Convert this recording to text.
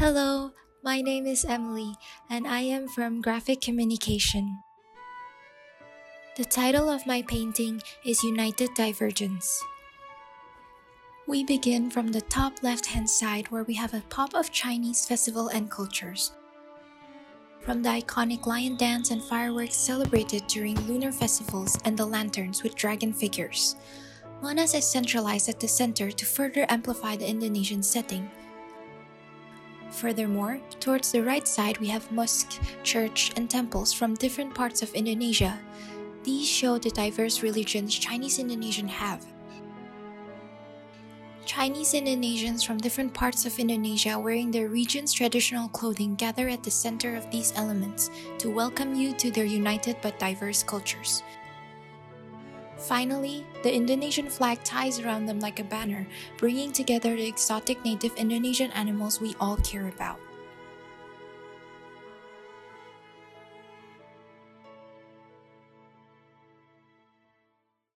Hello, my name is Emilie, and I am from Graphic Communication. The title of my painting is United Divergence. We begin from the top left hand side where we have a pop of Chinese festival and cultures. From the iconic lion dance and fireworks celebrated during lunar festivals and the lanterns with dragon figures. Monas is centralized at the center to further amplify the Indonesian setting. Furthermore, towards the right side we have mosque, church, and temples from different parts of Indonesia. These show the diverse religions Chinese Indonesian have. Chinese Indonesians from different parts of Indonesia wearing their region's traditional clothing gather at the center of these elements to welcome you to their united but diverse cultures. Finally, the Indonesian flag ties around them like a banner, bringing together the exotic native Indonesian animals we all care about.